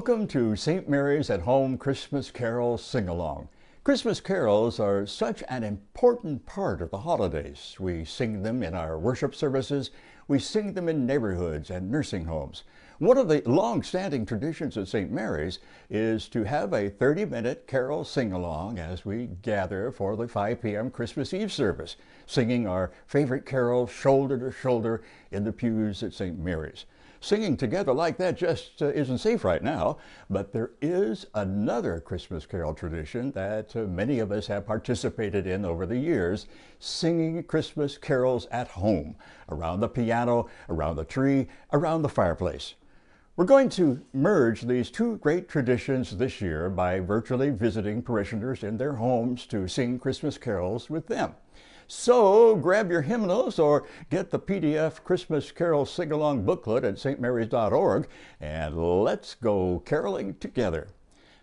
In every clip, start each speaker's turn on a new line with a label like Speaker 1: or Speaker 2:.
Speaker 1: Welcome to St. Mary's at Home Christmas Carol Sing Along. Christmas carols are such an important part of the holidays. We sing them in our worship services, we sing them in neighborhoods and nursing homes. One of the long standing traditions at St. Mary's is to have a 30 minute carol sing along as we gather for the 5 p.m. Christmas Eve service, singing our favorite carols shoulder to shoulder in the pews at St. Mary's. Singing together like that just uh, isn't safe right now, but there is another Christmas carol tradition that uh, many of us have participated in over the years singing Christmas carols at home, around the piano, around the tree, around the fireplace. We're going to merge these two great traditions this year by virtually visiting parishioners in their homes to sing Christmas carols with them. So grab your hymnals or get the PDF Christmas Carol Sing Along booklet at stmarys.org and let's go caroling together.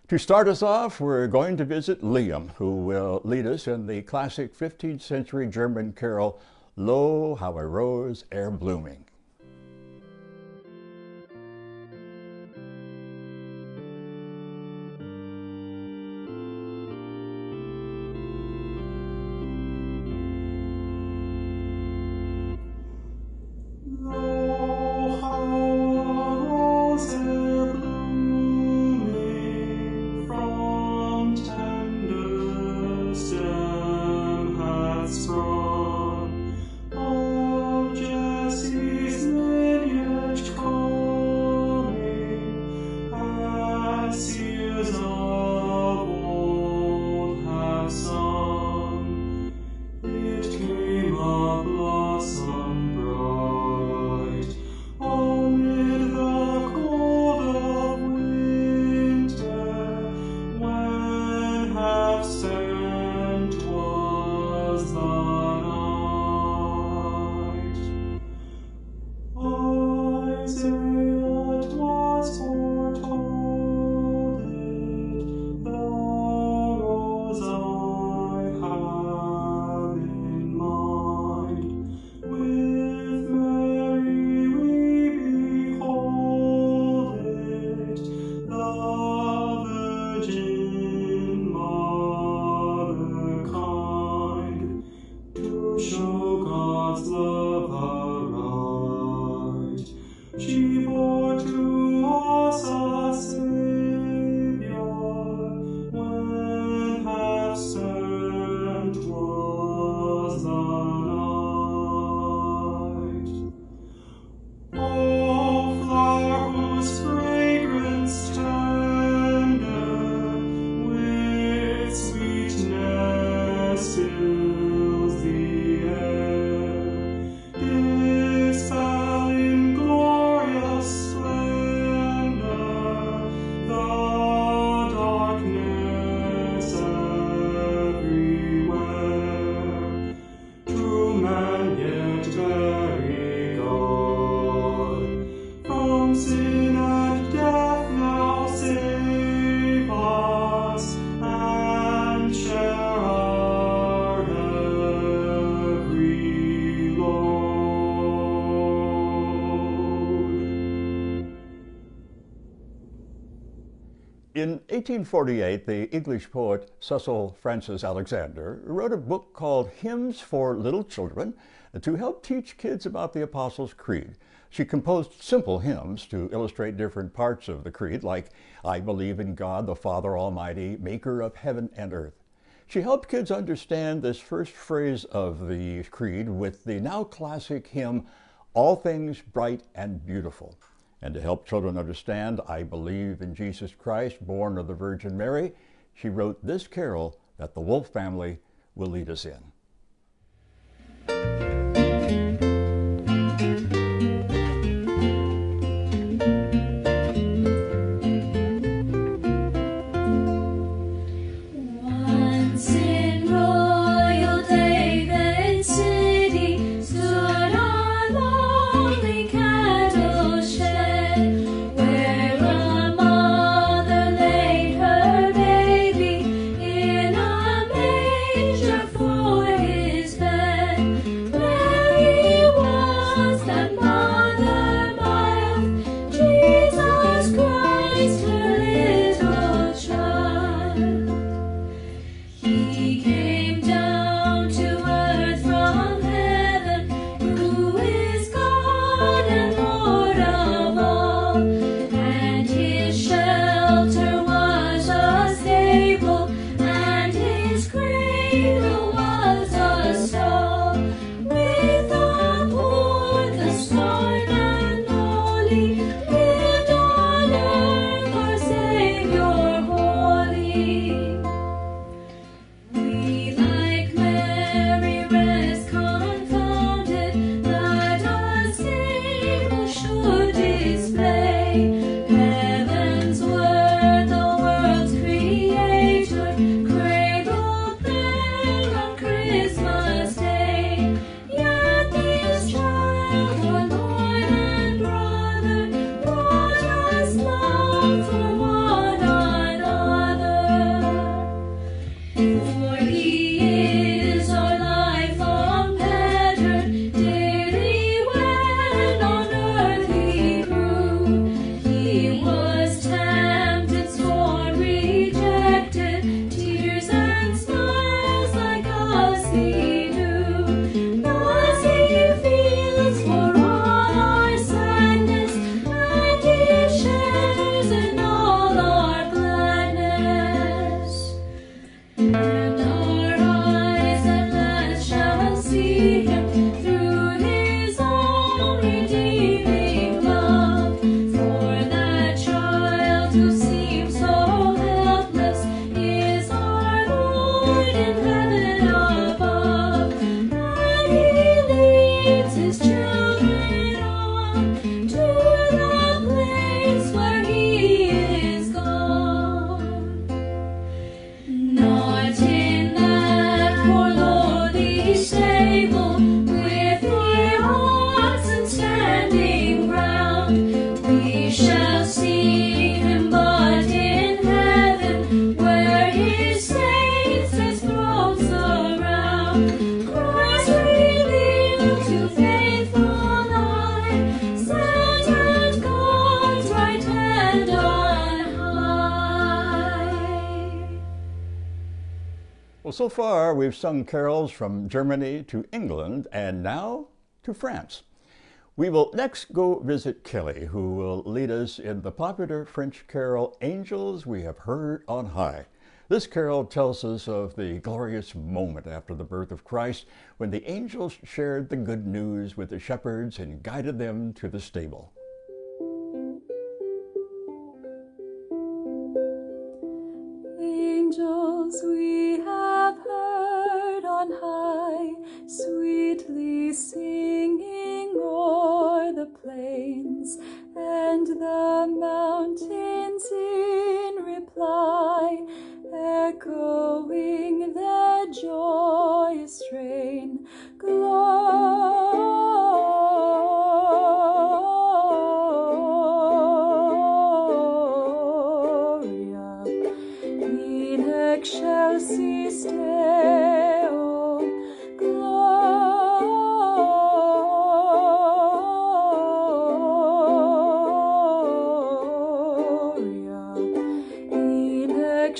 Speaker 1: To start us off, we're going to visit Liam, who will lead us in the classic 15th century German carol, Lo, how a rose ere blooming. 1848, the English poet Cecil Frances Alexander wrote a book called Hymns for Little Children to help teach kids about the Apostles' Creed. She composed simple hymns to illustrate different parts of the creed, like I believe in God the Father Almighty, maker of heaven and earth. She helped kids understand this first phrase of the creed with the now classic hymn, All Things Bright and Beautiful. And to help children understand, I believe in Jesus Christ, born of the Virgin Mary, she wrote this carol that the Wolf family will lead us in.
Speaker 2: We've sung carols from Germany to England and now to France. We will next go visit Kelly, who will lead us in the popular French carol Angels We Have Heard on High. This carol tells us of the glorious moment after the birth of Christ when the angels shared the good news with the shepherds and guided them to the stable.
Speaker 3: On high, sweetly singing o'er the plains and the mountains in reply, echoing their joyous strain. Gloria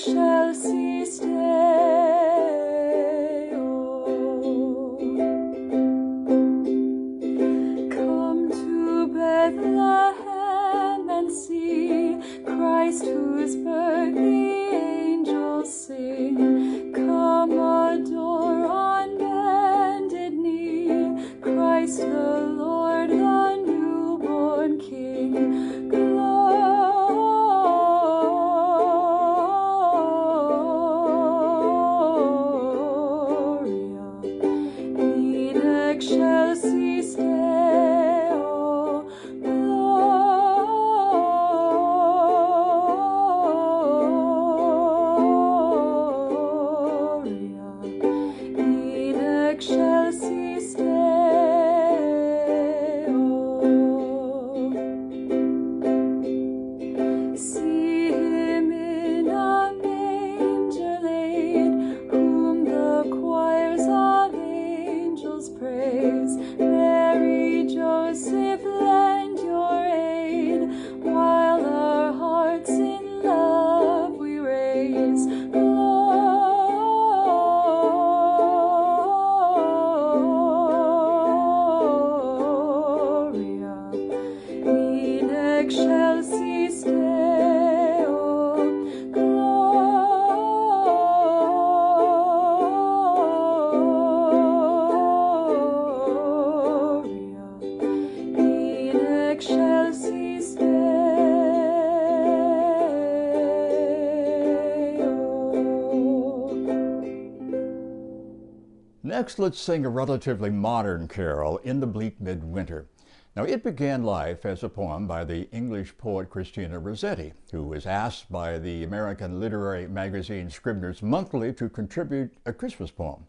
Speaker 3: in
Speaker 2: Next, let's sing a relatively modern carol, In the Bleak Midwinter. Now, it began life as a poem by the English poet Christina Rossetti, who was asked by the American literary magazine Scribner's Monthly to contribute a Christmas poem.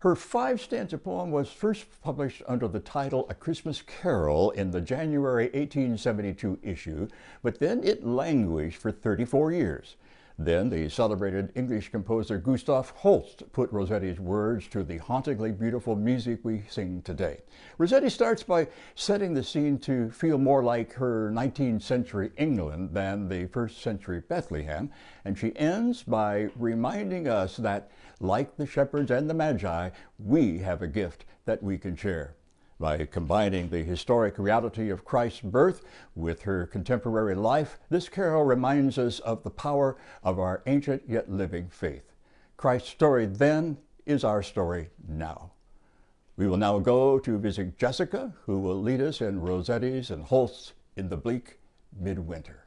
Speaker 2: Her five stanza poem was first published under the title A Christmas Carol in the January 1872 issue, but then it languished for 34 years. Then the celebrated English composer Gustav Holst put Rossetti's words to the hauntingly beautiful music we sing today. Rossetti starts by setting the scene to feel more like her 19th century England than the first century Bethlehem, and she ends by reminding us that, like the shepherds and the Magi, we have a gift that we can share. By combining the historic reality of Christ's birth with her contemporary life, this carol reminds us of the power of our ancient yet living faith. Christ's story then is our story now. We will now go to visit Jessica, who will lead us in Rossetti's and Holst's In the Bleak Midwinter.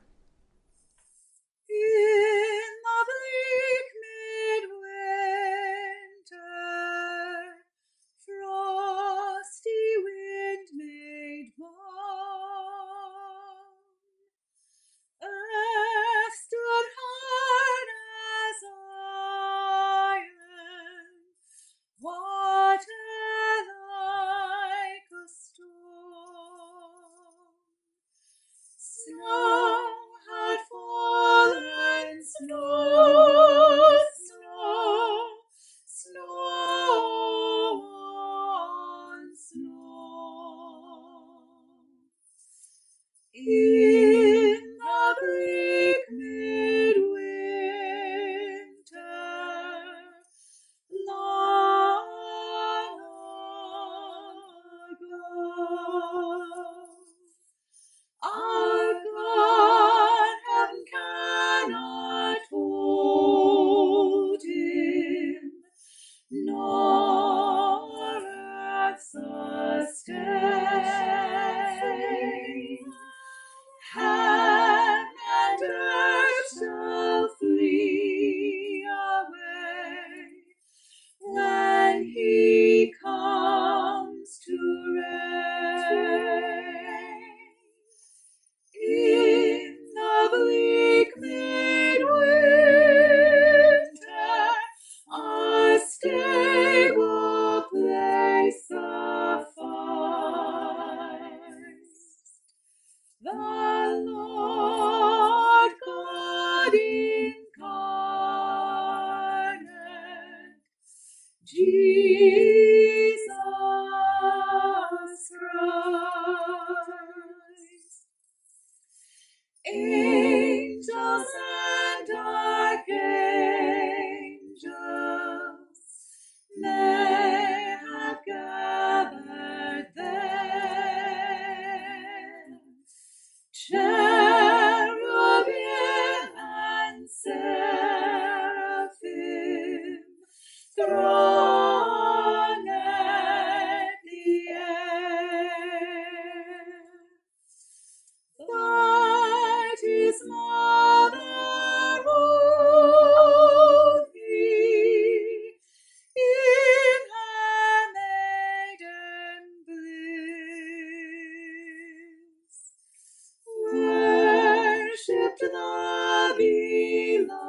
Speaker 4: The Worship the beloved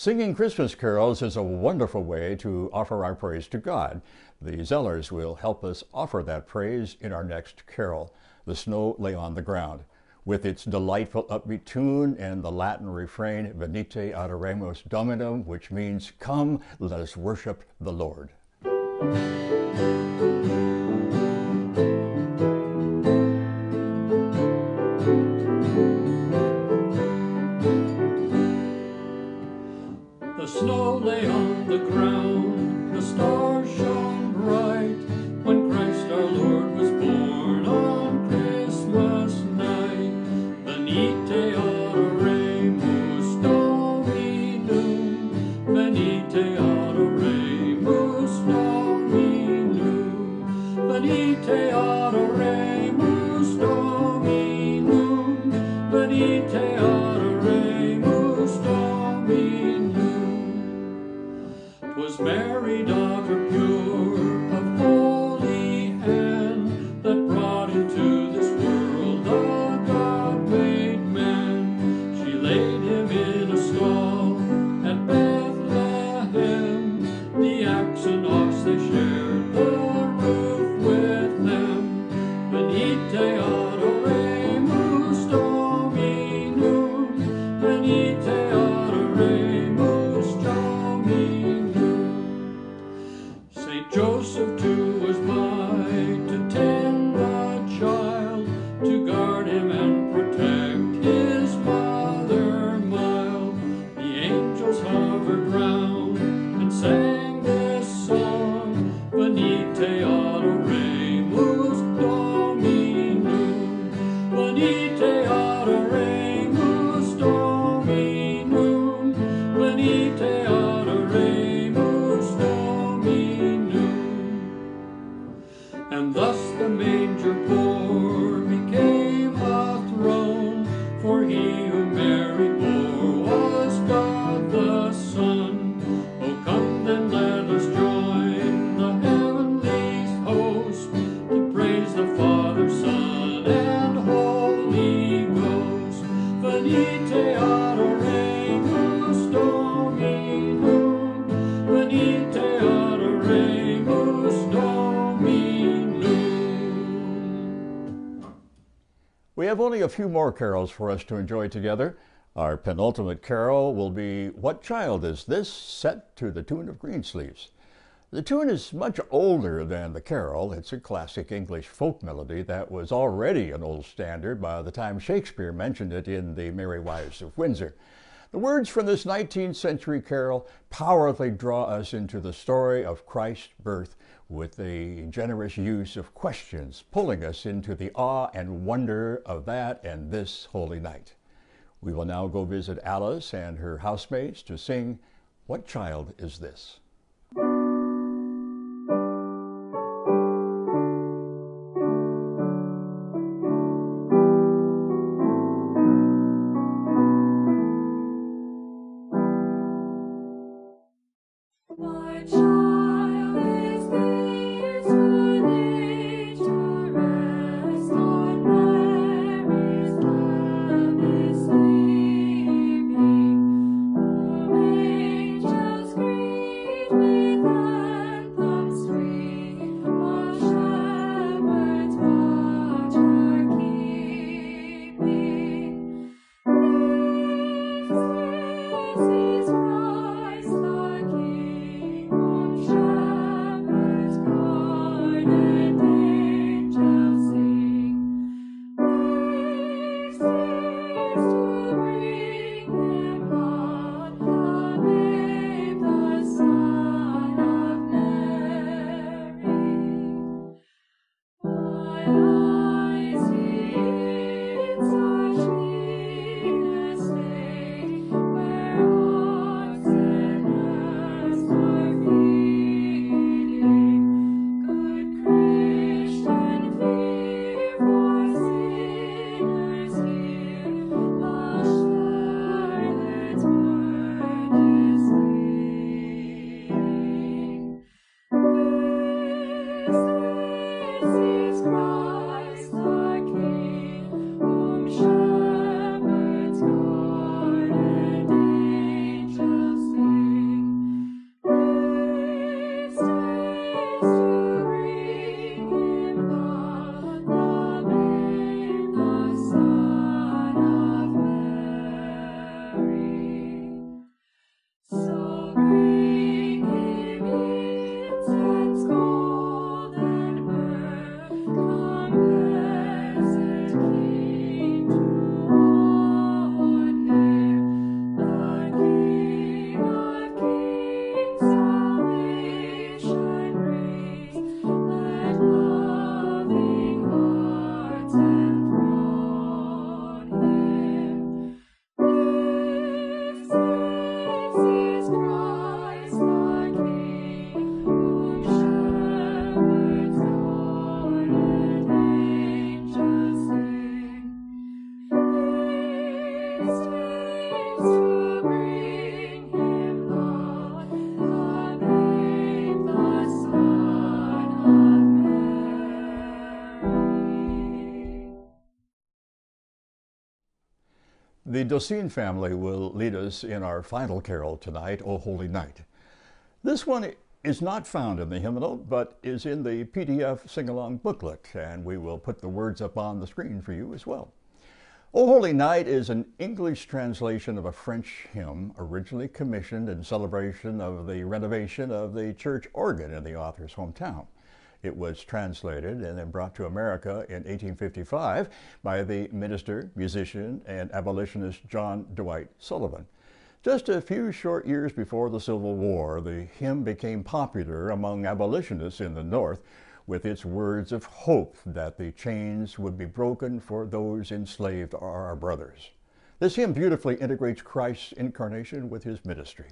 Speaker 5: Singing Christmas carols is a wonderful way to offer our praise to God. The Zellers will help us offer that praise in our next carol, The Snow Lay on the Ground. With its delightful upbeat tune and the Latin refrain, Venite adoremus Dominum, which means, Come, let us worship the Lord. Have shone a few more carols for us to enjoy together. Our penultimate carol will be What Child Is This? set to the tune of Greensleeves. The tune is much older than the carol. It's a classic English folk melody that was already an old standard by the time Shakespeare mentioned it in The Merry Wives of Windsor. The words from this 19th century carol powerfully draw us into the story of Christ's birth with a generous use of questions, pulling us into the awe and wonder of that and this holy night. We will now go visit Alice and her housemates to sing, What Child Is This?
Speaker 2: The Docine family will lead us in our final carol tonight, O Holy Night. This one is not found in the hymnal, but is in the PDF sing along booklet, and we will put the words up on the screen for you as well. O Holy Night is an English translation of a French hymn originally commissioned in celebration of the renovation of the church organ in the author's hometown. It was translated and then brought to America in 1855 by the minister, musician, and abolitionist John Dwight Sullivan. Just a few short years before the Civil War, the hymn became popular among abolitionists in the North with its words of hope that the chains would be broken for those enslaved are our brothers. This hymn beautifully integrates Christ's incarnation with his ministry.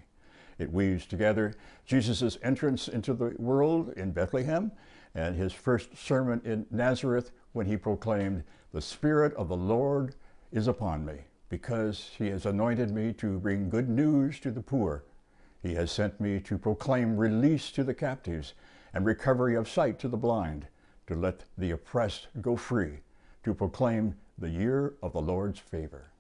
Speaker 2: It weaves together Jesus' entrance into the world in Bethlehem and his first sermon in Nazareth when he proclaimed, The Spirit of the Lord is upon me, because he has anointed me to bring good news to the poor. He has sent me to proclaim release to the captives and recovery of sight to the blind, to let the oppressed go free, to proclaim the year of the Lord's favor.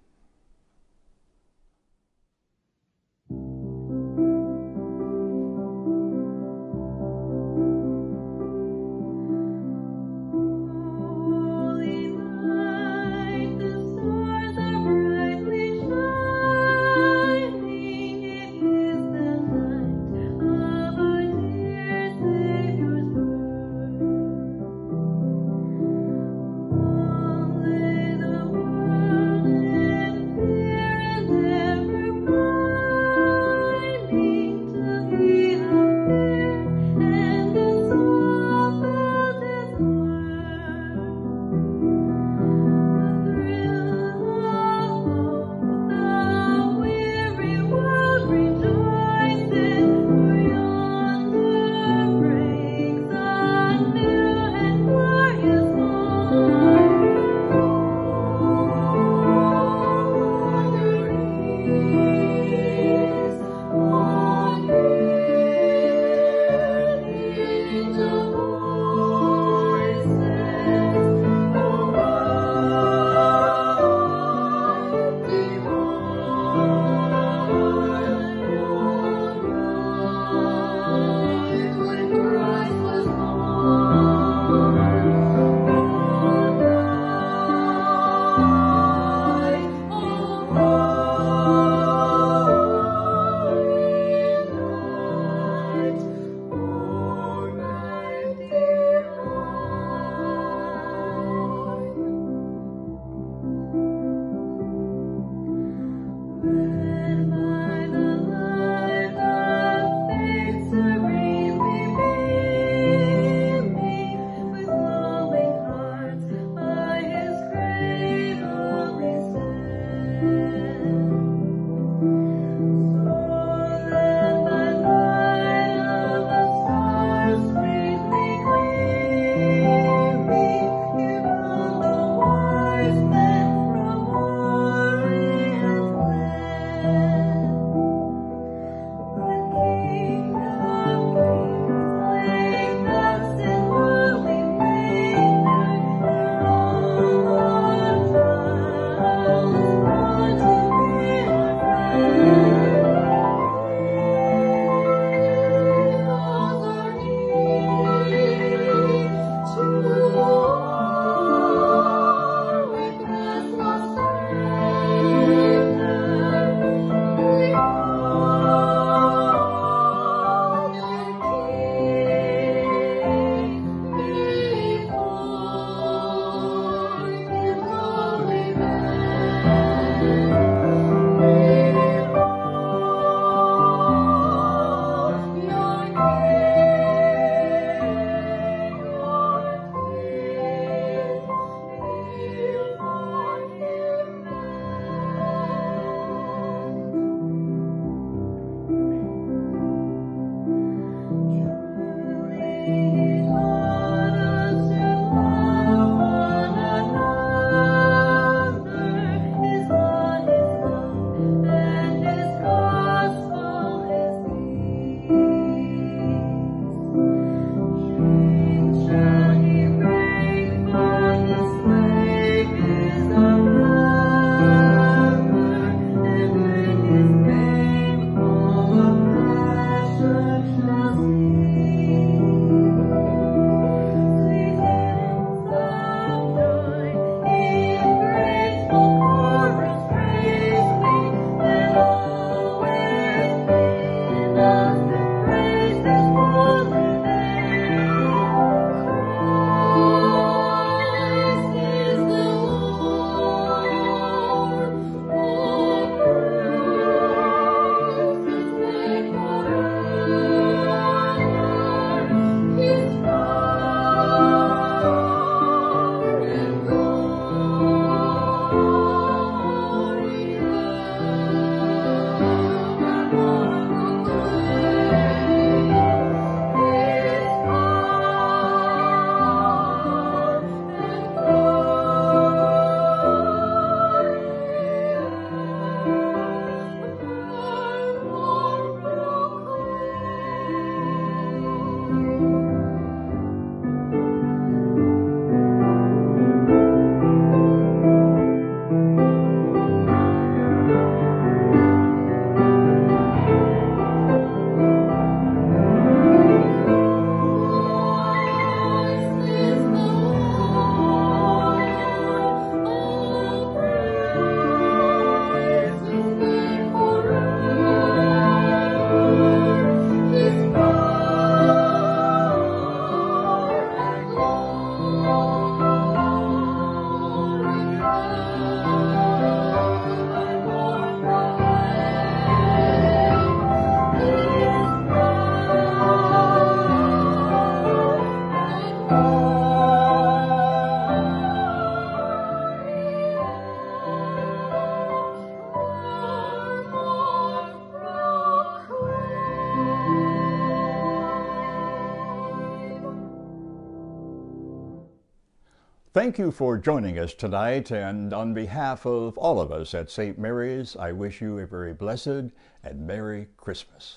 Speaker 2: Thank you for joining us tonight, and on behalf of all of us at St. Mary's, I wish you a very blessed and Merry Christmas.